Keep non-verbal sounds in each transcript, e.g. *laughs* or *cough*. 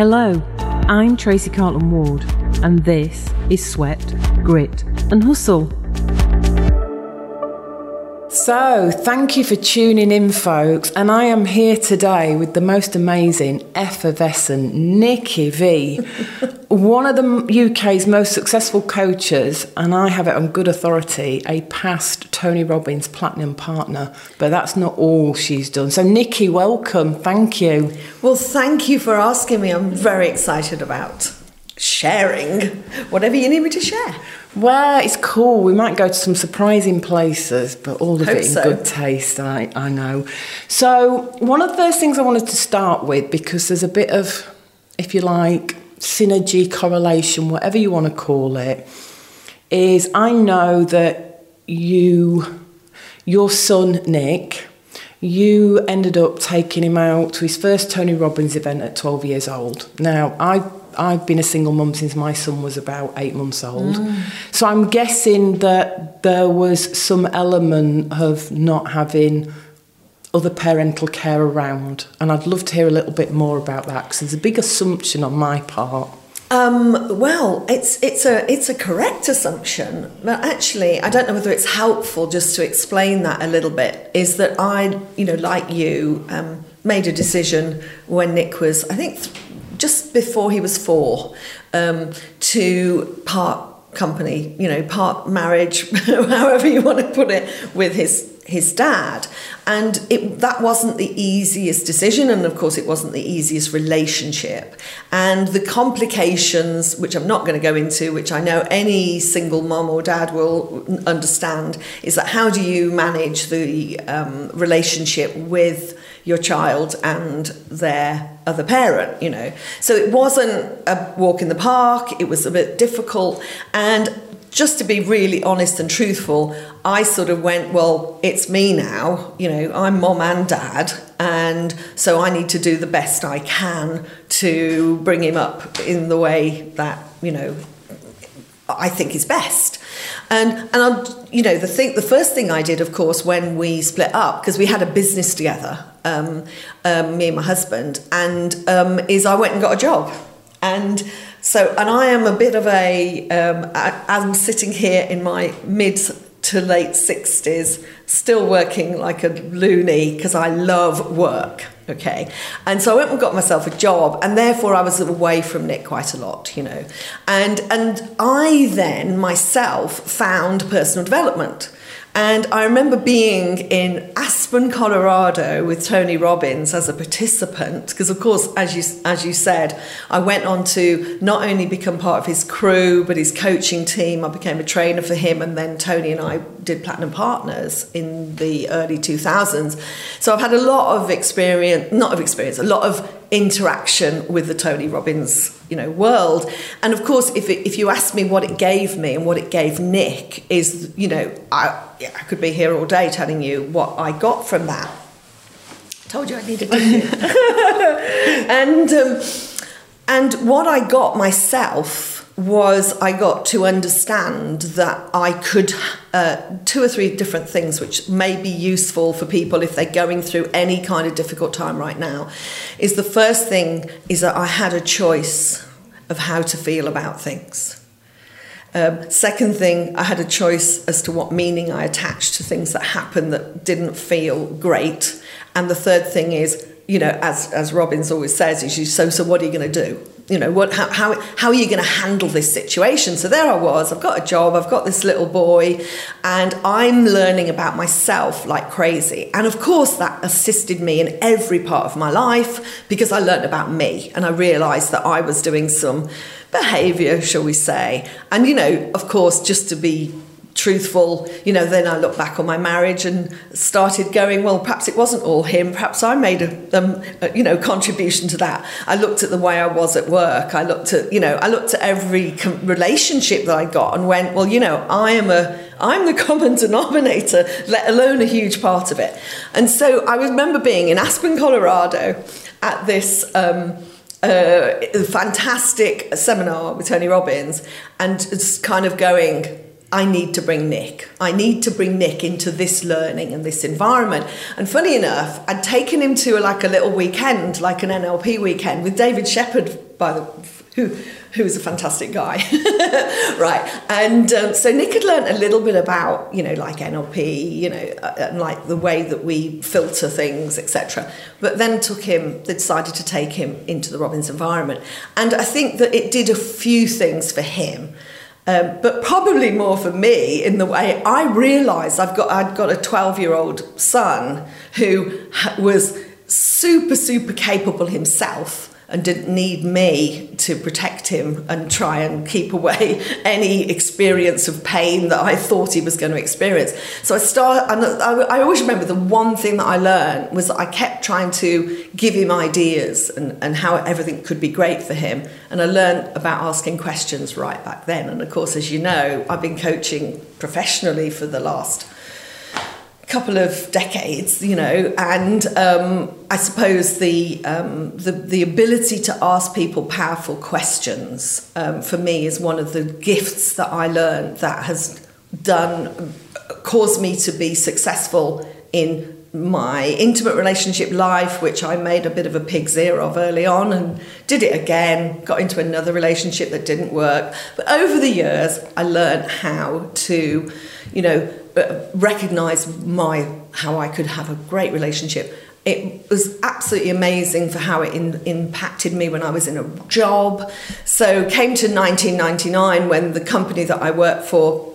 Hello, I'm Tracy Carlton Ward, and this is Sweat, Grit, and Hustle. So, thank you for tuning in, folks. And I am here today with the most amazing, effervescent Nikki V, one of the UK's most successful coaches. And I have it on good authority, a past Tony Robbins platinum partner. But that's not all she's done. So, Nikki, welcome. Thank you. Well, thank you for asking me. I'm very excited about sharing whatever you need me to share. Well, it's cool. We might go to some surprising places, but all of Hope it in so. good taste, I, I know. So, one of the first things I wanted to start with, because there's a bit of, if you like, synergy, correlation, whatever you want to call it, is I know that you, your son Nick, you ended up taking him out to his first Tony Robbins event at 12 years old. Now, I I've been a single mum since my son was about eight months old. So I'm guessing that there was some element of not having other parental care around. And I'd love to hear a little bit more about that because there's a big assumption on my part. Um, well, it's it's a it's a correct assumption, but actually, I don't know whether it's helpful just to explain that a little bit. Is that I, you know, like you, um, made a decision when Nick was, I think, th- just before he was four, um, to part company, you know, part marriage, *laughs* however you want to put it, with his his dad. And it that wasn't the easiest decision and of course it wasn't the easiest relationship. And the complications which I'm not going to go into which I know any single mom or dad will understand is that how do you manage the um, relationship with your child and their other parent you know so it wasn't a walk in the park it was a bit difficult and just to be really honest and truthful, I sort of went, well, it's me now. You know, I'm mom and dad, and so I need to do the best I can to bring him up in the way that you know I think is best. And and I, you know, the thing, the first thing I did, of course, when we split up, because we had a business together, um, um, me and my husband, and um, is I went and got a job, and. So, and I am a bit of a, um, I, I'm sitting here in my mid to late 60s, still working like a loony because I love work. Okay. And so I went and got myself a job, and therefore I was away from Nick quite a lot, you know. And, and I then myself found personal development. And I remember being in Aspen, Colorado with Tony Robbins as a participant, because of course, as you, as you said, I went on to not only become part of his crew, but his coaching team. I became a trainer for him, and then Tony and I did Platinum Partners in the early 2000s. So I've had a lot of experience, not of experience, a lot of interaction with the Tony Robbins, you know, world. And of course, if it, if you ask me what it gave me and what it gave Nick, is you know, I yeah, I could be here all day telling you what I got from that. Told you I needed to. *laughs* *laughs* and um, and what I got myself was I got to understand that I could uh, two or three different things which may be useful for people if they're going through any kind of difficult time right now. Is the first thing is that I had a choice of how to feel about things. Um, second thing, I had a choice as to what meaning I attached to things that happened that didn't feel great. And the third thing is, you know, as, as Robbins always says, is you, so, so what are you going to do? You know, what, how, how, how are you going to handle this situation? So there I was, I've got a job, I've got this little boy, and I'm learning about myself like crazy. And of course, that assisted me in every part of my life because I learned about me and I realized that I was doing some behavior, shall we say. And, you know, of course, just to be truthful, you know, then I look back on my marriage and started going, well, perhaps it wasn't all him. Perhaps I made a, um, a, you know, contribution to that. I looked at the way I was at work. I looked at, you know, I looked at every relationship that I got and went, well, you know, I am a, I'm the *laughs* common denominator, let alone a huge part of it. And so I remember being in Aspen, Colorado at this, um, uh, fantastic seminar with Tony Robbins and just kind of going, I need to bring Nick. I need to bring Nick into this learning and this environment. And funny enough, I'd taken him to like a little weekend, like an NLP weekend with David Shepherd, by the who who's a fantastic guy, *laughs* right? And um, so Nick had learned a little bit about you know like NLP, you know, uh, and like the way that we filter things, etc. But then took him. They decided to take him into the Robbins environment, and I think that it did a few things for him. Um, but probably more for me in the way I realised I've got I'd got a 12 year old son who was super super capable himself and didn't need me to protect him and try and keep away *laughs* any experience of pain that I thought he was going to experience. So I start, and I, always remember the one thing that I learned was that I kept trying to give him ideas and, and how everything could be great for him. And I learned about asking questions right back then. And of course, as you know, I've been coaching professionally for the last couple of decades, you know, and um, I suppose the, um, the the ability to ask people powerful questions um, for me is one of the gifts that I learned that has done caused me to be successful in my intimate relationship life, which I made a bit of a pig's ear of early on and did it again, got into another relationship that didn't work. But over the years, I learned how to, you know, uh, recognize my how I could have a great relationship. It was absolutely amazing for how it in, impacted me when I was in a job. So came to 1999 when the company that I worked for,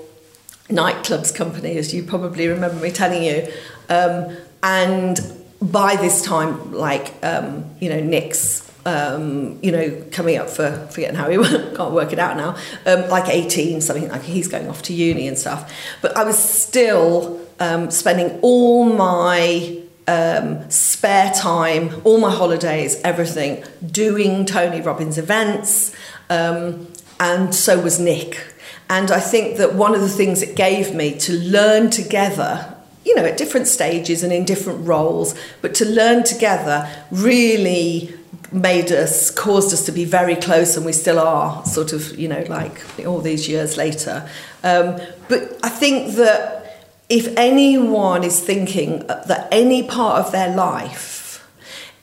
nightclubs company, as you probably remember me telling you, um, and by this time, like um, you know, Nick's um, you know, coming up for forgetting how he *laughs* can't work it out now, um, like 18, something like he's going off to uni and stuff. But I was still um, spending all my um, spare time, all my holidays, everything, doing Tony Robbins events, um, and so was Nick. And I think that one of the things it gave me to learn together you know, at different stages and in different roles, but to learn together really made us, caused us to be very close, and we still are, sort of, you know, like all these years later. Um, but I think that if anyone is thinking that any part of their life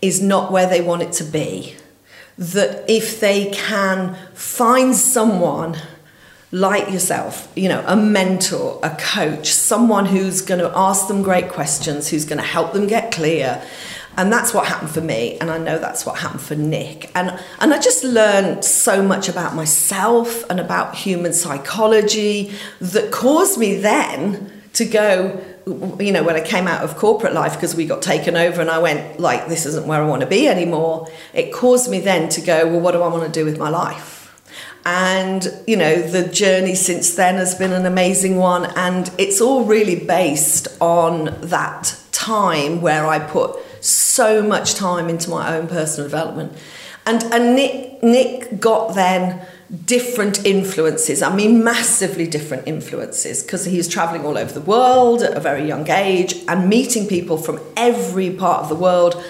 is not where they want it to be, that if they can find someone like yourself, you know, a mentor, a coach, someone who's going to ask them great questions, who's going to help them get clear, and that's what happened for me and i know that's what happened for nick. And and i just learned so much about myself and about human psychology that caused me then to go you know when i came out of corporate life because we got taken over and i went like this isn't where i want to be anymore. It caused me then to go well what do i want to do with my life and you know the journey since then has been an amazing one and it's all really based on that time where i put so much time into my own personal development. And, and Nick, Nick got then different influences. I mean, massively different influences because he was traveling all over the world at a very young age and meeting people from every part of the world.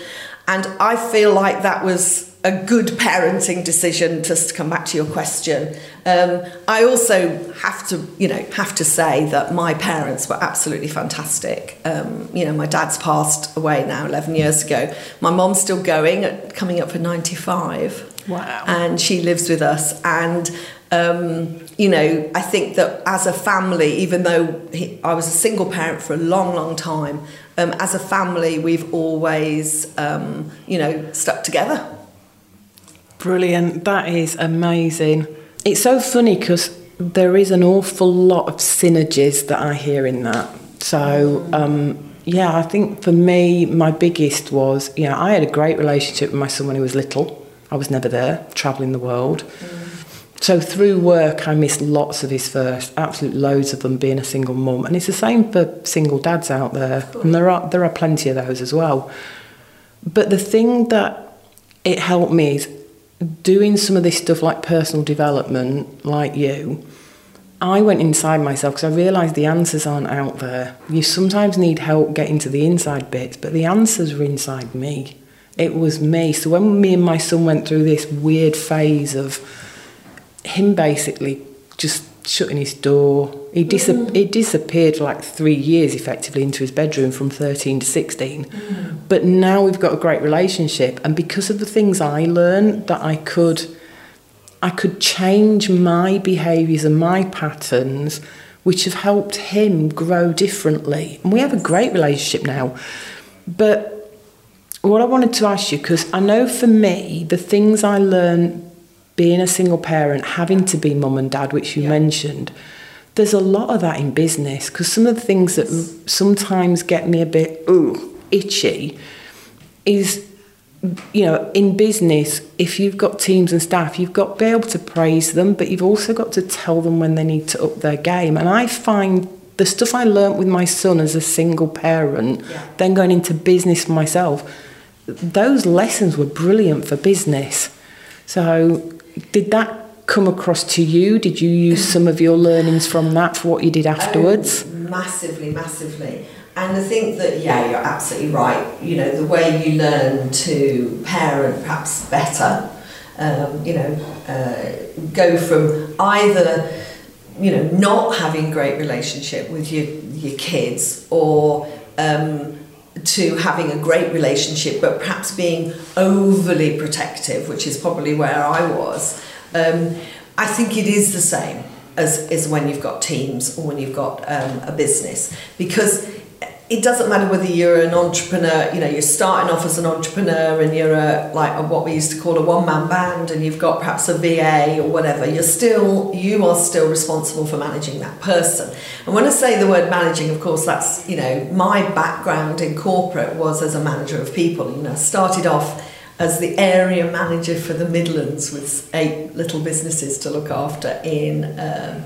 And I feel like that was a good parenting decision just to come back to your question. Um, I also have to you know have to say that my parents were absolutely fantastic. Um, you know my dad's passed away now 11 years ago. My mom's still going coming up for 95 wow. And she lives with us. And um, you know, I think that as a family, even though he, I was a single parent for a long, long time, um, as a family, we've always, um, you know, stuck together. Brilliant. That is amazing. It's so funny because there is an awful lot of synergies that I hear in that. So, um, yeah, I think for me, my biggest was, you know, I had a great relationship with my son when he was little. I was never there, travelling the world. Mm. So through work, I missed lots of his first, absolute loads of them being a single mum. And it's the same for single dads out there. And there are, there are plenty of those as well. But the thing that it helped me is doing some of this stuff like personal development, like you, I went inside myself because I realised the answers aren't out there. You sometimes need help getting to the inside bits, but the answers were inside me. It was me. So when me and my son went through this weird phase of him basically just shutting his door. He, dis- mm. he disappeared for like three years effectively into his bedroom from 13 to 16. Mm. But now we've got a great relationship. And because of the things I learned that I could, I could change my behaviours and my patterns, which have helped him grow differently. And we have a great relationship now. But what I wanted to ask you, because I know for me, the things I learned being a single parent, having to be mum and dad, which you yeah. mentioned, there's a lot of that in business because some of the things that sometimes get me a bit ooh, itchy is you know in business if you've got teams and staff you've got to be able to praise them but you've also got to tell them when they need to up their game and i find the stuff i learnt with my son as a single parent yeah. then going into business for myself those lessons were brilliant for business so did that come across to you? Did you use some of your learnings from that for what you did afterwards? Oh, massively, massively. And I think that, yeah, you're absolutely right. You know, the way you learn to parent perhaps better, um, you know, uh, go from either, you know, not having great relationship with your, your kids or um, to having a great relationship, but perhaps being overly protective, which is probably where I was. Um, I think it is the same as, as when you've got teams or when you've got um, a business because it doesn't matter whether you're an entrepreneur, you know, you're starting off as an entrepreneur and you're a, like a, what we used to call a one man band and you've got perhaps a VA or whatever, you're still, you are still responsible for managing that person. And when I say the word managing, of course, that's, you know, my background in corporate was as a manager of people. You know, started off as the area manager for the Midlands with eight little businesses to look after in um,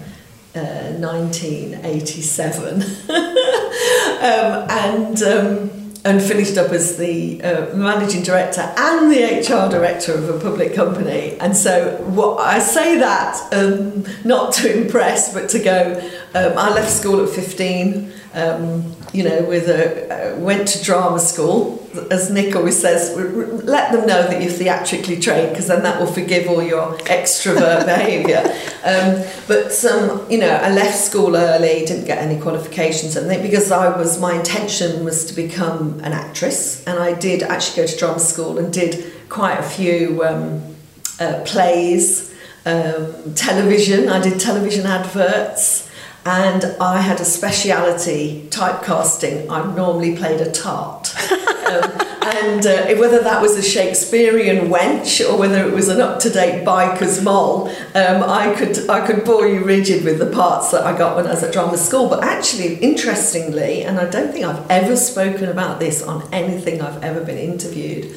uh, 1987 *laughs* um, and um, and finished up as the uh, managing director and the HR director of a public company. And so, what I say that um, not to impress, but to go. Um, I left school at 15 um, you know, with a uh, went to drama school. As Nick always says, let them know that you're theatrically trained, because then that will forgive all your extrovert *laughs* behaviour. Um, but some, you know, I left school early, didn't get any qualifications, and because I was my intention was to become an actress, and I did actually go to drama school and did quite a few um, uh, plays, um, television. I did television adverts and I had a speciality typecasting. I normally played a tart. *laughs* um, and uh, whether that was a Shakespearean wench or whether it was an up-to-date biker's mole, um, I could I could bore you rigid with the parts that I got when I was at drama school. But actually, interestingly, and I don't think I've ever spoken about this on anything I've ever been interviewed.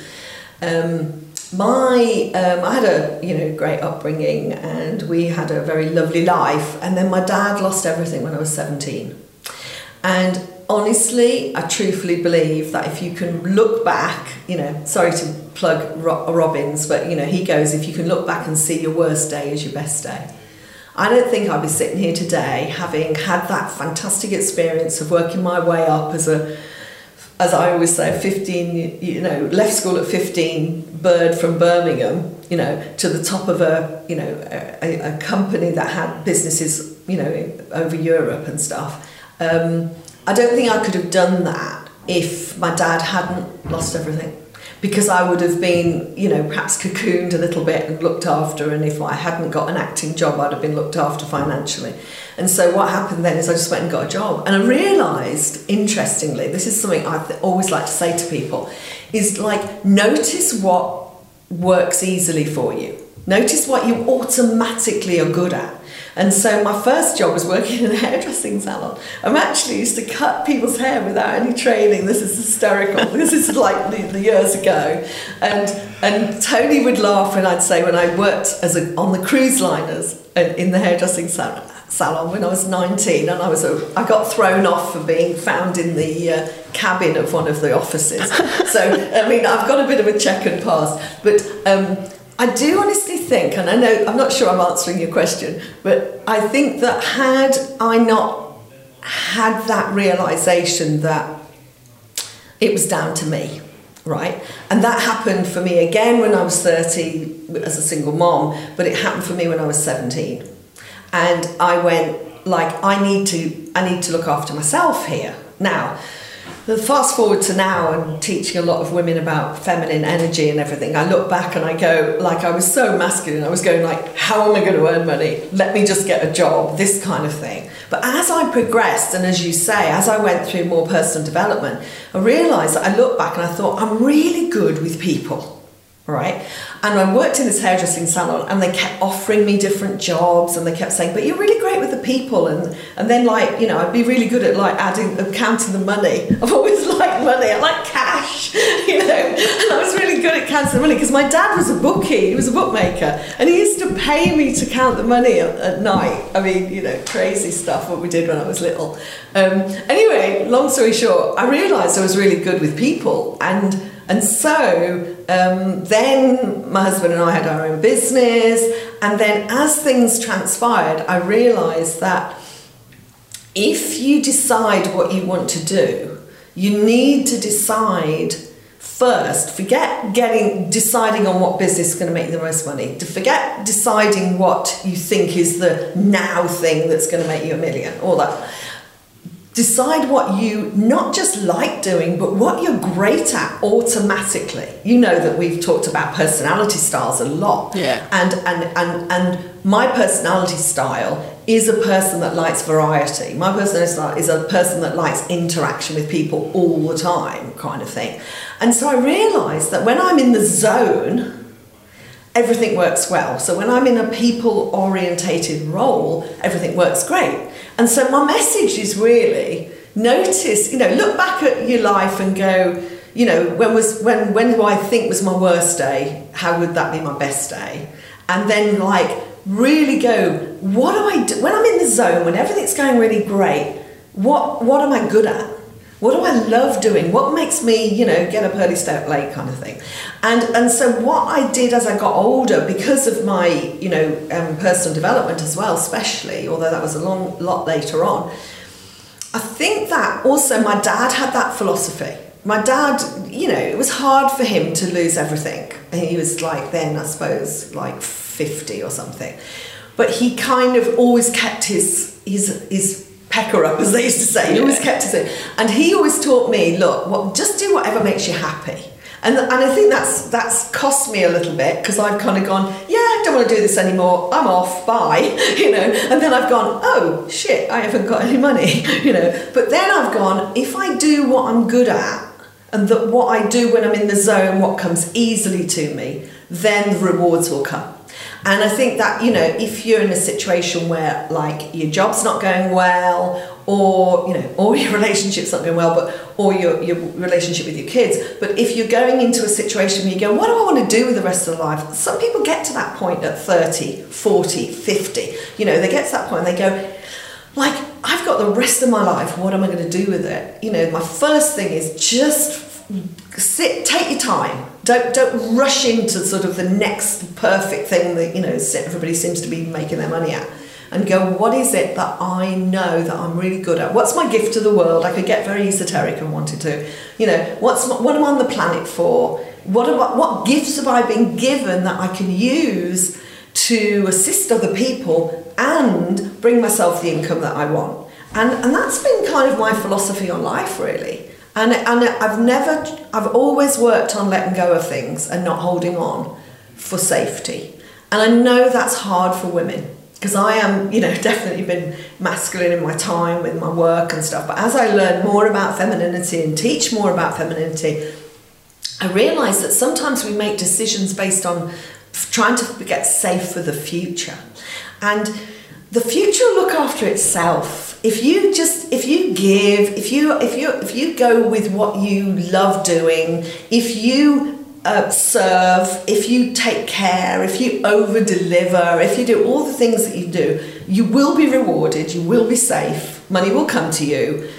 Um, my um, I had a you know great upbringing and we had a very lovely life. And then my dad lost everything when I was 17 and honestly I truthfully believe that if you can look back you know sorry to plug Robbins but you know he goes if you can look back and see your worst day as your best day. I don't think I'd be sitting here today having had that fantastic experience of working my way up as a as I always say, 15, you know, left school at 15, bird from Birmingham, you know, to the top of a, you know, a, a company that had businesses, you know, over Europe and stuff. Um, I don't think I could have done that if my dad hadn't lost everything because I would have been, you know, perhaps cocooned a little bit and looked after. And if I hadn't got an acting job, I'd have been looked after financially. And so what happened then is I just went and got a job. And I realised, interestingly, this is something I always like to say to people, is like notice what works easily for you. Notice what you automatically are good at. And so my first job was working in a *laughs* hairdressing salon. I'm actually used to cut people's hair without any training. This is hysterical. *laughs* this is like the, the, years ago. And and Tony would laugh when I'd say when I worked as a, on the cruise liners in the hairdressing salon, salon when I was 19 and I was a, I got thrown off for being found in the uh, cabin of one of the offices. *laughs* so I mean I've got a bit of a checkered past, but um, I do honestly think, and I know I'm not sure I'm answering your question, but I think that had I not had that realization that it was down to me, right? And that happened for me again when I was 30 as a single mom, but it happened for me when I was 17. and I went like I need to I need to look after myself here now. Fast forward to now and teaching a lot of women about feminine energy and everything, I look back and I go, like, I was so masculine. I was going, like, how am I going to earn money? Let me just get a job, this kind of thing. But as I progressed, and as you say, as I went through more personal development, I realised that I looked back and I thought, I'm really good with people right? And I worked in this hairdressing salon and they kept offering me different jobs and they kept saying, but you're really great with the people. And, and then like, you know, I'd be really good at like adding, counting the money. *laughs* I've always liked money. I like cash, *laughs* you know, and I was really good at counting the money because my dad was a bookie, he was a bookmaker and he used to pay me to count the money at, at night. I mean, you know, crazy stuff what we did when I was little. Um, anyway, long story short, I realised I was really good with people and and so um, then my husband and I had our own business. And then as things transpired, I realized that if you decide what you want to do, you need to decide first forget getting deciding on what business is going to make the most money to forget deciding what you think is the now thing that's going to make you a million all that decide what you not just like doing, but what you're great at automatically. You know that we've talked about personality styles a lot. Yeah. And and and and my personality style is a person that likes variety. My personality style is a person that likes interaction with people all the time, kind of thing. And so I realized that when I'm in the zone, everything works well. So when I'm in a people orientated role, everything works great. And so my message is really notice, you know, look back at your life and go, you know, when was when when do I think was my worst day? How would that be my best day? And then like really go, what do I do when I'm in the zone, when everything's going really great, what what am I good at? What do I love doing? What makes me, you know, get up early, stay up late kind of thing? And, and so what I did as I got older, because of my, you know, um, personal development as well, especially, although that was a long lot later on, I think that also my dad had that philosophy. My dad, you know, it was hard for him to lose everything. He was like then, I suppose, like 50 or something. But he kind of always kept his, his, his pecker up, as they used to say. He always kept it. And he always taught me, look, well, just do whatever makes you happy. And, and I think that's that's cost me a little bit because I've kind of gone, yeah, I don't want to do this anymore. I'm off. Bye, *laughs* you know. And then I've gone, oh shit, I haven't got any money, *laughs* you know. But then I've gone, if I do what I'm good at, and that what I do when I'm in the zone, what comes easily to me, then the rewards will come. And I think that, you know, if you're in a situation where like your job's not going well or, you know, or *laughs* your relationship's not going well, but or your, your relationship with your kids, but if you're going into a situation where you go, what do I want to do with the rest of the life? Some people get to that point at 30, 40, 50. You know, they get to that point and they go, like, I've got the rest of my life, what am I going to do with it? You know, my first thing is just sit, take your time. Don't don't rush into sort of the next perfect thing that you know everybody seems to be making their money at. And go, what is it that I know that I'm really good at? What's my gift to the world? I could get very esoteric and wanted to, you know, what's what am I on the planet for? What, what what gifts have I been given that I can use to assist other people and bring myself the income that I want? And and that's been kind of my philosophy on life, really. And, and I've never, I've always worked on letting go of things and not holding on for safety. And I know that's hard for women because I am, you know, *laughs* definitely been masculine in my time with my work and stuff. But as I learn more about femininity and teach more about femininity, I realise that sometimes we make decisions based on trying to get safe for the future. And the future will look after itself. If you just if you give if you if you if you go with what you love doing if you uh, serve if you take care if you over deliver if you do all the things that you do you will be rewarded you will be safe money will come to you.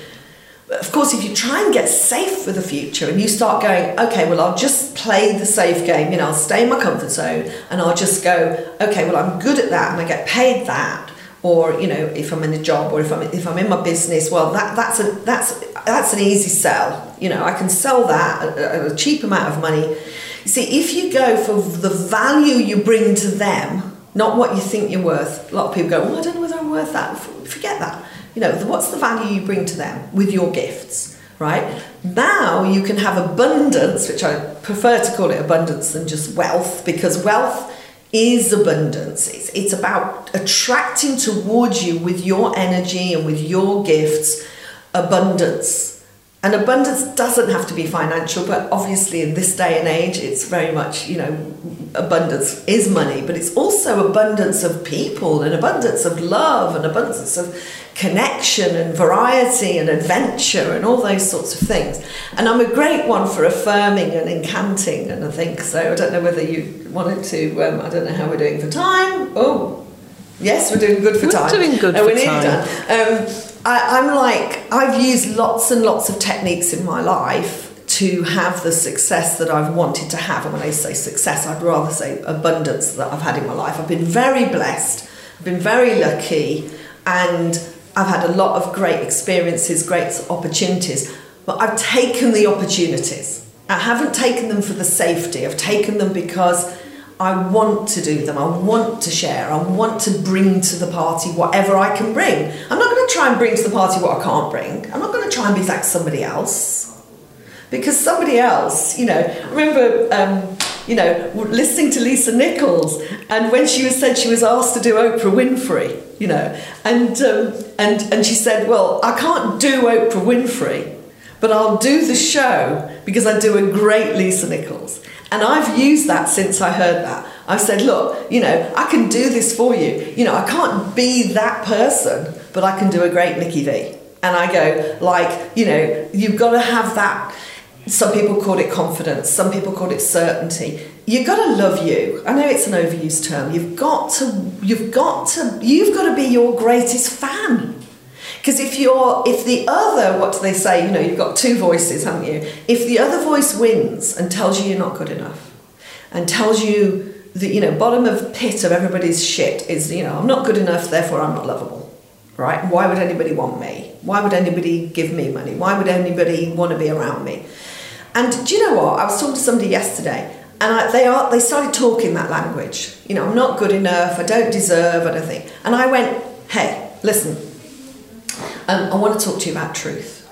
Of course, if you try and get safe for the future and you start going, okay, well, I'll just play the safe game, you know, I'll stay in my comfort zone and I'll just go, okay, well, I'm good at that and I get paid that or you know if I'm in a job or if I'm if I'm in my business well that that's a that's that's an easy sell you know I can sell that at a cheap amount of money you see if you go for the value you bring to them not what you think you're worth. A lot of people go, well, I don't know whether I'm worth that. Forget that. You know, what's the value you bring to them with your gifts, right? Now you can have abundance, which I prefer to call it abundance than just wealth, because wealth is abundance. It's, it's about attracting towards you with your energy and with your gifts abundance and abundance doesn't have to be financial, but obviously in this day and age, it's very much, you know, abundance is money, but it's also abundance of people and abundance of love and abundance of connection and variety and adventure and all those sorts of things. And I'm a great one for affirming and incanting, and I think so. I don't know whether you wanted to, um, I don't know how we're doing for time. Oh, yes, we're doing good for time. we're doing good and for we time. Done. Um, I, I'm like, I've used lots and lots of techniques in my life to have the success that I've wanted to have. And when I say success, I'd rather say abundance that I've had in my life. I've been very blessed, I've been very lucky, and I've had a lot of great experiences, great opportunities. But I've taken the opportunities. I haven't taken them for the safety, I've taken them because I want to do them. I want to share. I want to bring to the party whatever I can bring. I'm not going to try and bring to the party what I can't bring. I'm not going to try and be like somebody else. Because somebody else, you know, remember, um, you know, listening to Lisa Nichols, and when she was said she was asked to do Oprah Winfrey, you know, and um, and and she said, well, I can't do Oprah Winfrey, but I'll do the show because I do a great Lisa Nichols. And I've used that since I heard that. I've said, look, you know, I can do this for you. You know, I can't be that person, but I can do a great Nikki V. And I go, like, you know, you've got to have that. Some people call it confidence, some people call it certainty. You've got to love you. I know it's an overused term. You've got to, you've got to, you've got to be your greatest fan. Because if you're, if the other, what do they say? You know, you've got two voices, haven't you? If the other voice wins and tells you you're not good enough, and tells you the, you know, bottom of pit of everybody's shit is, you know, I'm not good enough, therefore I'm not lovable, right? Why would anybody want me? Why would anybody give me money? Why would anybody want to be around me? And do you know what? I was talking to somebody yesterday, and I, they are they started talking that language. You know, I'm not good enough. I don't deserve anything. And I went, hey, listen. Um, I want to talk to you about truth.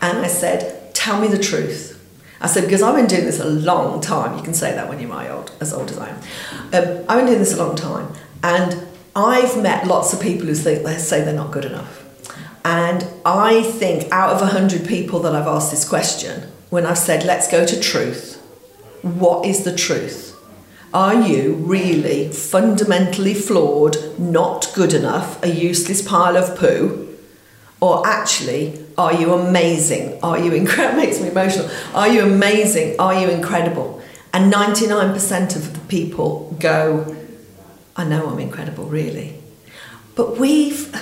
And I said, tell me the truth. I said, because I've been doing this a long time. You can say that when you're my old, as old as I am. Um, I've been doing this a long time. And I've met lots of people who say, they say they're not good enough. And I think out of 100 people that I've asked this question, when I've said, let's go to truth, what is the truth? Are you really fundamentally flawed, not good enough, a useless pile of poo? Or actually, are you amazing? Are you *laughs* incredible? makes me emotional. Are you amazing? Are you incredible? And 99% of the people go, I know I'm incredible, really. But we've,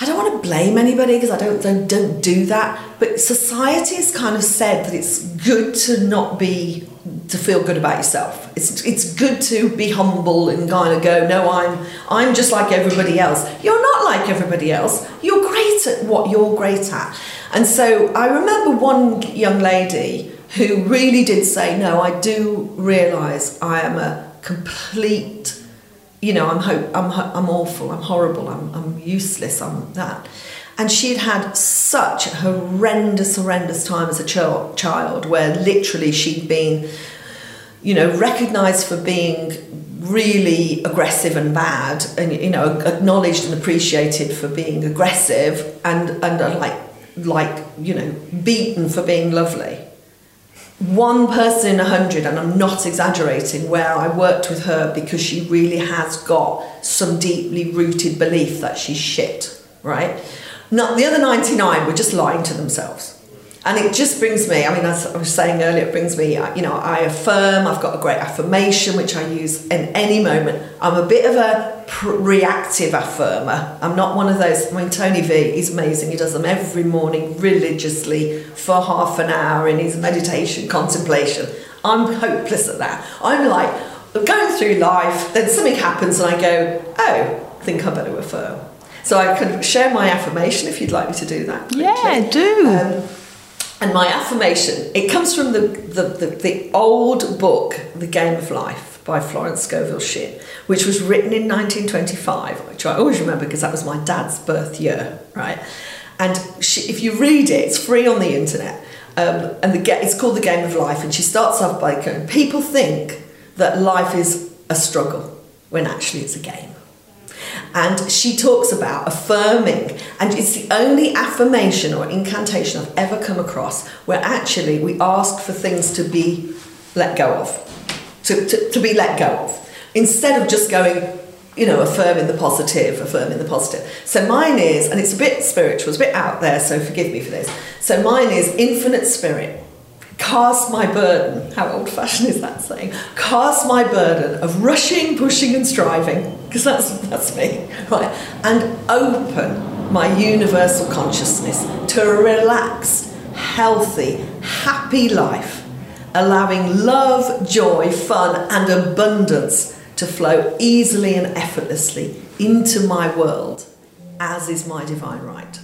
I don't want to blame anybody because I don't, don't, don't do that. But society has kind of said that it's good to not be, to feel good about yourself. It's, it's good to be humble and kind of go, no, I'm, I'm just like everybody else. You're not like everybody else. You're great at what you're great at. And so I remember one young lady who really did say, no, I do realise I am a complete you know, I'm ho- I'm ho- I'm awful, I'm horrible, I'm I'm useless, I'm that. And she'd had such a horrendous, horrendous time as a ch- child, where literally she'd been, you know, recognised for being really aggressive and bad, and you know, acknowledged and appreciated for being aggressive, and and uh, like like you know, beaten for being lovely one person in a hundred, and I'm not exaggerating, where I worked with her because she really has got some deeply rooted belief that she's shit, right? Not the other 99 were just lying to themselves. And it just brings me, I mean, as I was saying earlier, it brings me, you know, I affirm, I've got a great affirmation which I use in any moment. I'm a bit of a pr- reactive affirmer. I'm not one of those, I mean, Tony V, is amazing. He does them every morning religiously for half an hour in his meditation, contemplation. I'm hopeless at that. I'm like, going through life, then something happens and I go, oh, I think I better affirm. So I can share my affirmation if you'd like me to do that. quickly. Yeah, do. Um, and my affirmation, it comes from the, the, the, the old book, The Game of Life by Florence Scovel Shinn, which was written in 1925, which I always remember because that was my dad's birth year, right? And she, if you read it, it's free on the internet. Um, and the, it's called The Game of Life. And she starts off by going, People think that life is a struggle when actually it's a game. And she talks about affirming, and it's the only affirmation or incantation I've ever come across where actually we ask for things to be let go of, to, to, to be let go of, instead of just going, you know, affirming the positive, affirming the positive. So mine is, and it's a bit spiritual, it's a bit out there, so forgive me for this. So mine is infinite spirit. Cast my burden. How old fashioned is that saying? Cast my burden of rushing, pushing, and striving, because that's, that's me, right? And open my universal consciousness to a relaxed, healthy, happy life, allowing love, joy, fun, and abundance to flow easily and effortlessly into my world, as is my divine right.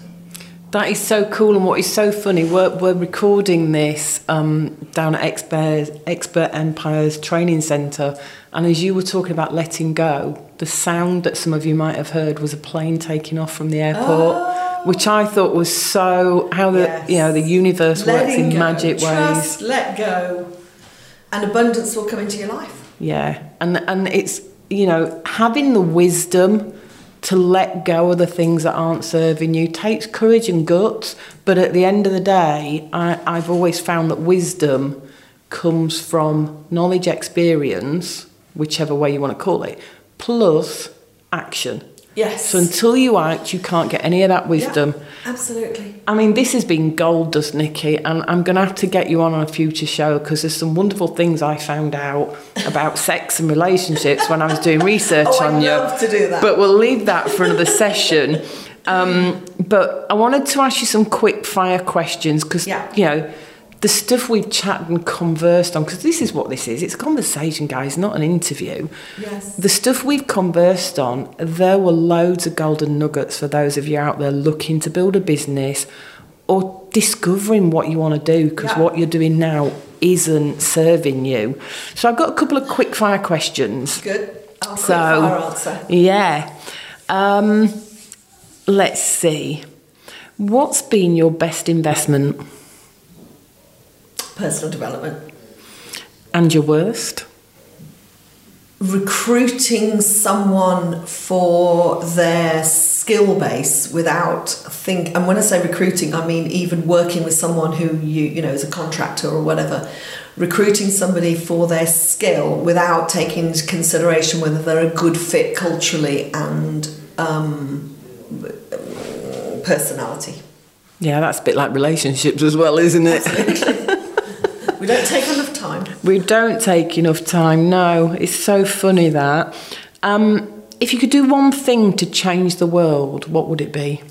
That is so cool, and what is so funny, we're, we're recording this um, down at Expert, Expert Empires Training Centre, and as you were talking about letting go, the sound that some of you might have heard was a plane taking off from the airport. Oh. Which I thought was so how the yes. you know the universe Letting works in go. magic Trust, ways. Let go, and abundance will come into your life. Yeah, and and it's you know having the wisdom to let go of the things that aren't serving you takes courage and guts. But at the end of the day, I, I've always found that wisdom comes from knowledge, experience, whichever way you want to call it, plus action. Yes. So until you act, you can't get any of that wisdom. Yeah, absolutely. I mean, this has been gold dust, Nikki, and I'm going to have to get you on on a future show because there's some wonderful things I found out about *laughs* sex and relationships when I was doing research oh, on I'd you. love to do that. But we'll leave that for another session. Um, but I wanted to ask you some quick fire questions because, yeah. you know, the stuff we've chatted and conversed on, because this is what this is, it's a conversation, guys, not an interview. Yes. The stuff we've conversed on, there were loads of golden nuggets for those of you out there looking to build a business or discovering what you want to do, because yeah. what you're doing now isn't serving you. So I've got a couple of quick fire questions. Good. I'll so. Yeah. Um, let's see. What's been your best investment? Personal development. And your worst? Recruiting someone for their skill base without think and when I say recruiting I mean even working with someone who you you know is a contractor or whatever recruiting somebody for their skill without taking into consideration whether they're a good fit culturally and um, personality. Yeah, that's a bit like relationships as well, isn't it? We don't take enough time. We don't take enough time, no. It's so funny that. Um, if you could do one thing to change the world, what would it be?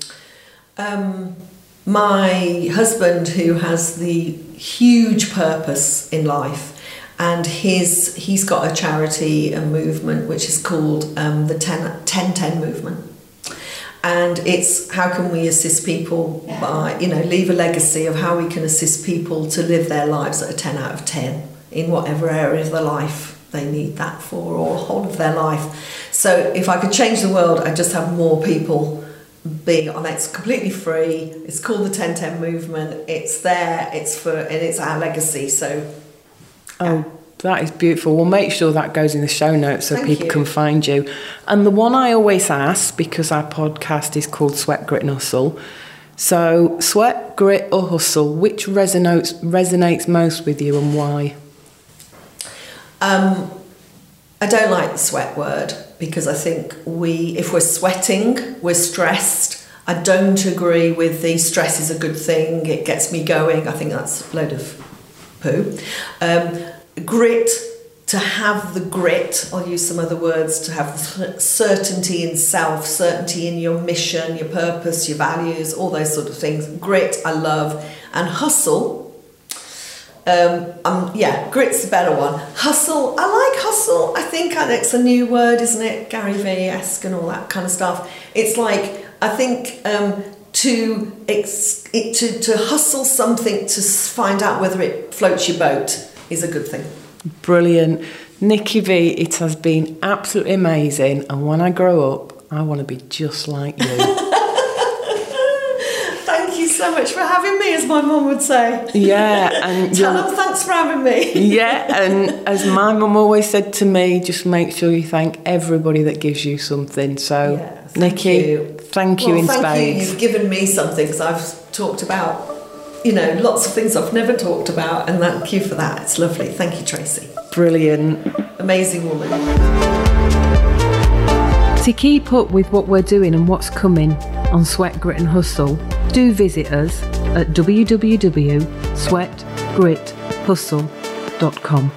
Um, my husband, who has the huge purpose in life, and his he's got a charity, a movement which is called um, the 10, 10 movement and it's how can we assist people by you know leave a legacy of how we can assist people to live their lives at a 10 out of 10 in whatever area of their life they need that for or whole of their life. So if i could change the world i'd just have more people being on it's completely free. It's called the 1010 movement. It's there. It's for and it's our legacy. So oh that is beautiful. We'll make sure that goes in the show notes so Thank people you. can find you. And the one I always ask, because our podcast is called Sweat, Grit and Hustle. So, sweat, grit, or hustle, which resonates resonates most with you and why? Um, I don't like the sweat word because I think we, if we're sweating, we're stressed. I don't agree with the stress is a good thing, it gets me going. I think that's a load of poo. Um, grit to have the grit, I'll use some other words, to have certainty in self, certainty in your mission, your purpose, your values, all those sort of things. Grit, I love. And hustle, um, um, yeah, grit's the better one. Hustle, I like hustle. I think it's a new word, isn't it? Gary Vee esque and all that kind of stuff. It's like, I think um, to, ex- it, to, to hustle something to find out whether it floats your boat is a good thing. Brilliant. Nikki V, it has been absolutely amazing. And when I grow up, I want to be just like you. *laughs* Thank you so much for having me, as my mum would say. yeah, and *laughs* Tell them thanks for having me. *laughs* yeah, and as my mum always said to me, just make sure you thank everybody that gives you something. So, Yeah, thank Nikki, you. thank you well, in thank spades. you. You've given me something because I've talked about, you know, lots of things I've never talked about, and thank you for that. It's lovely. Thank you, Tracy. Brilliant. Amazing woman. To keep up with what we're doing and what's coming on Sweat, Grit and Hustle, do visit us at www.sweatgrithustle.com.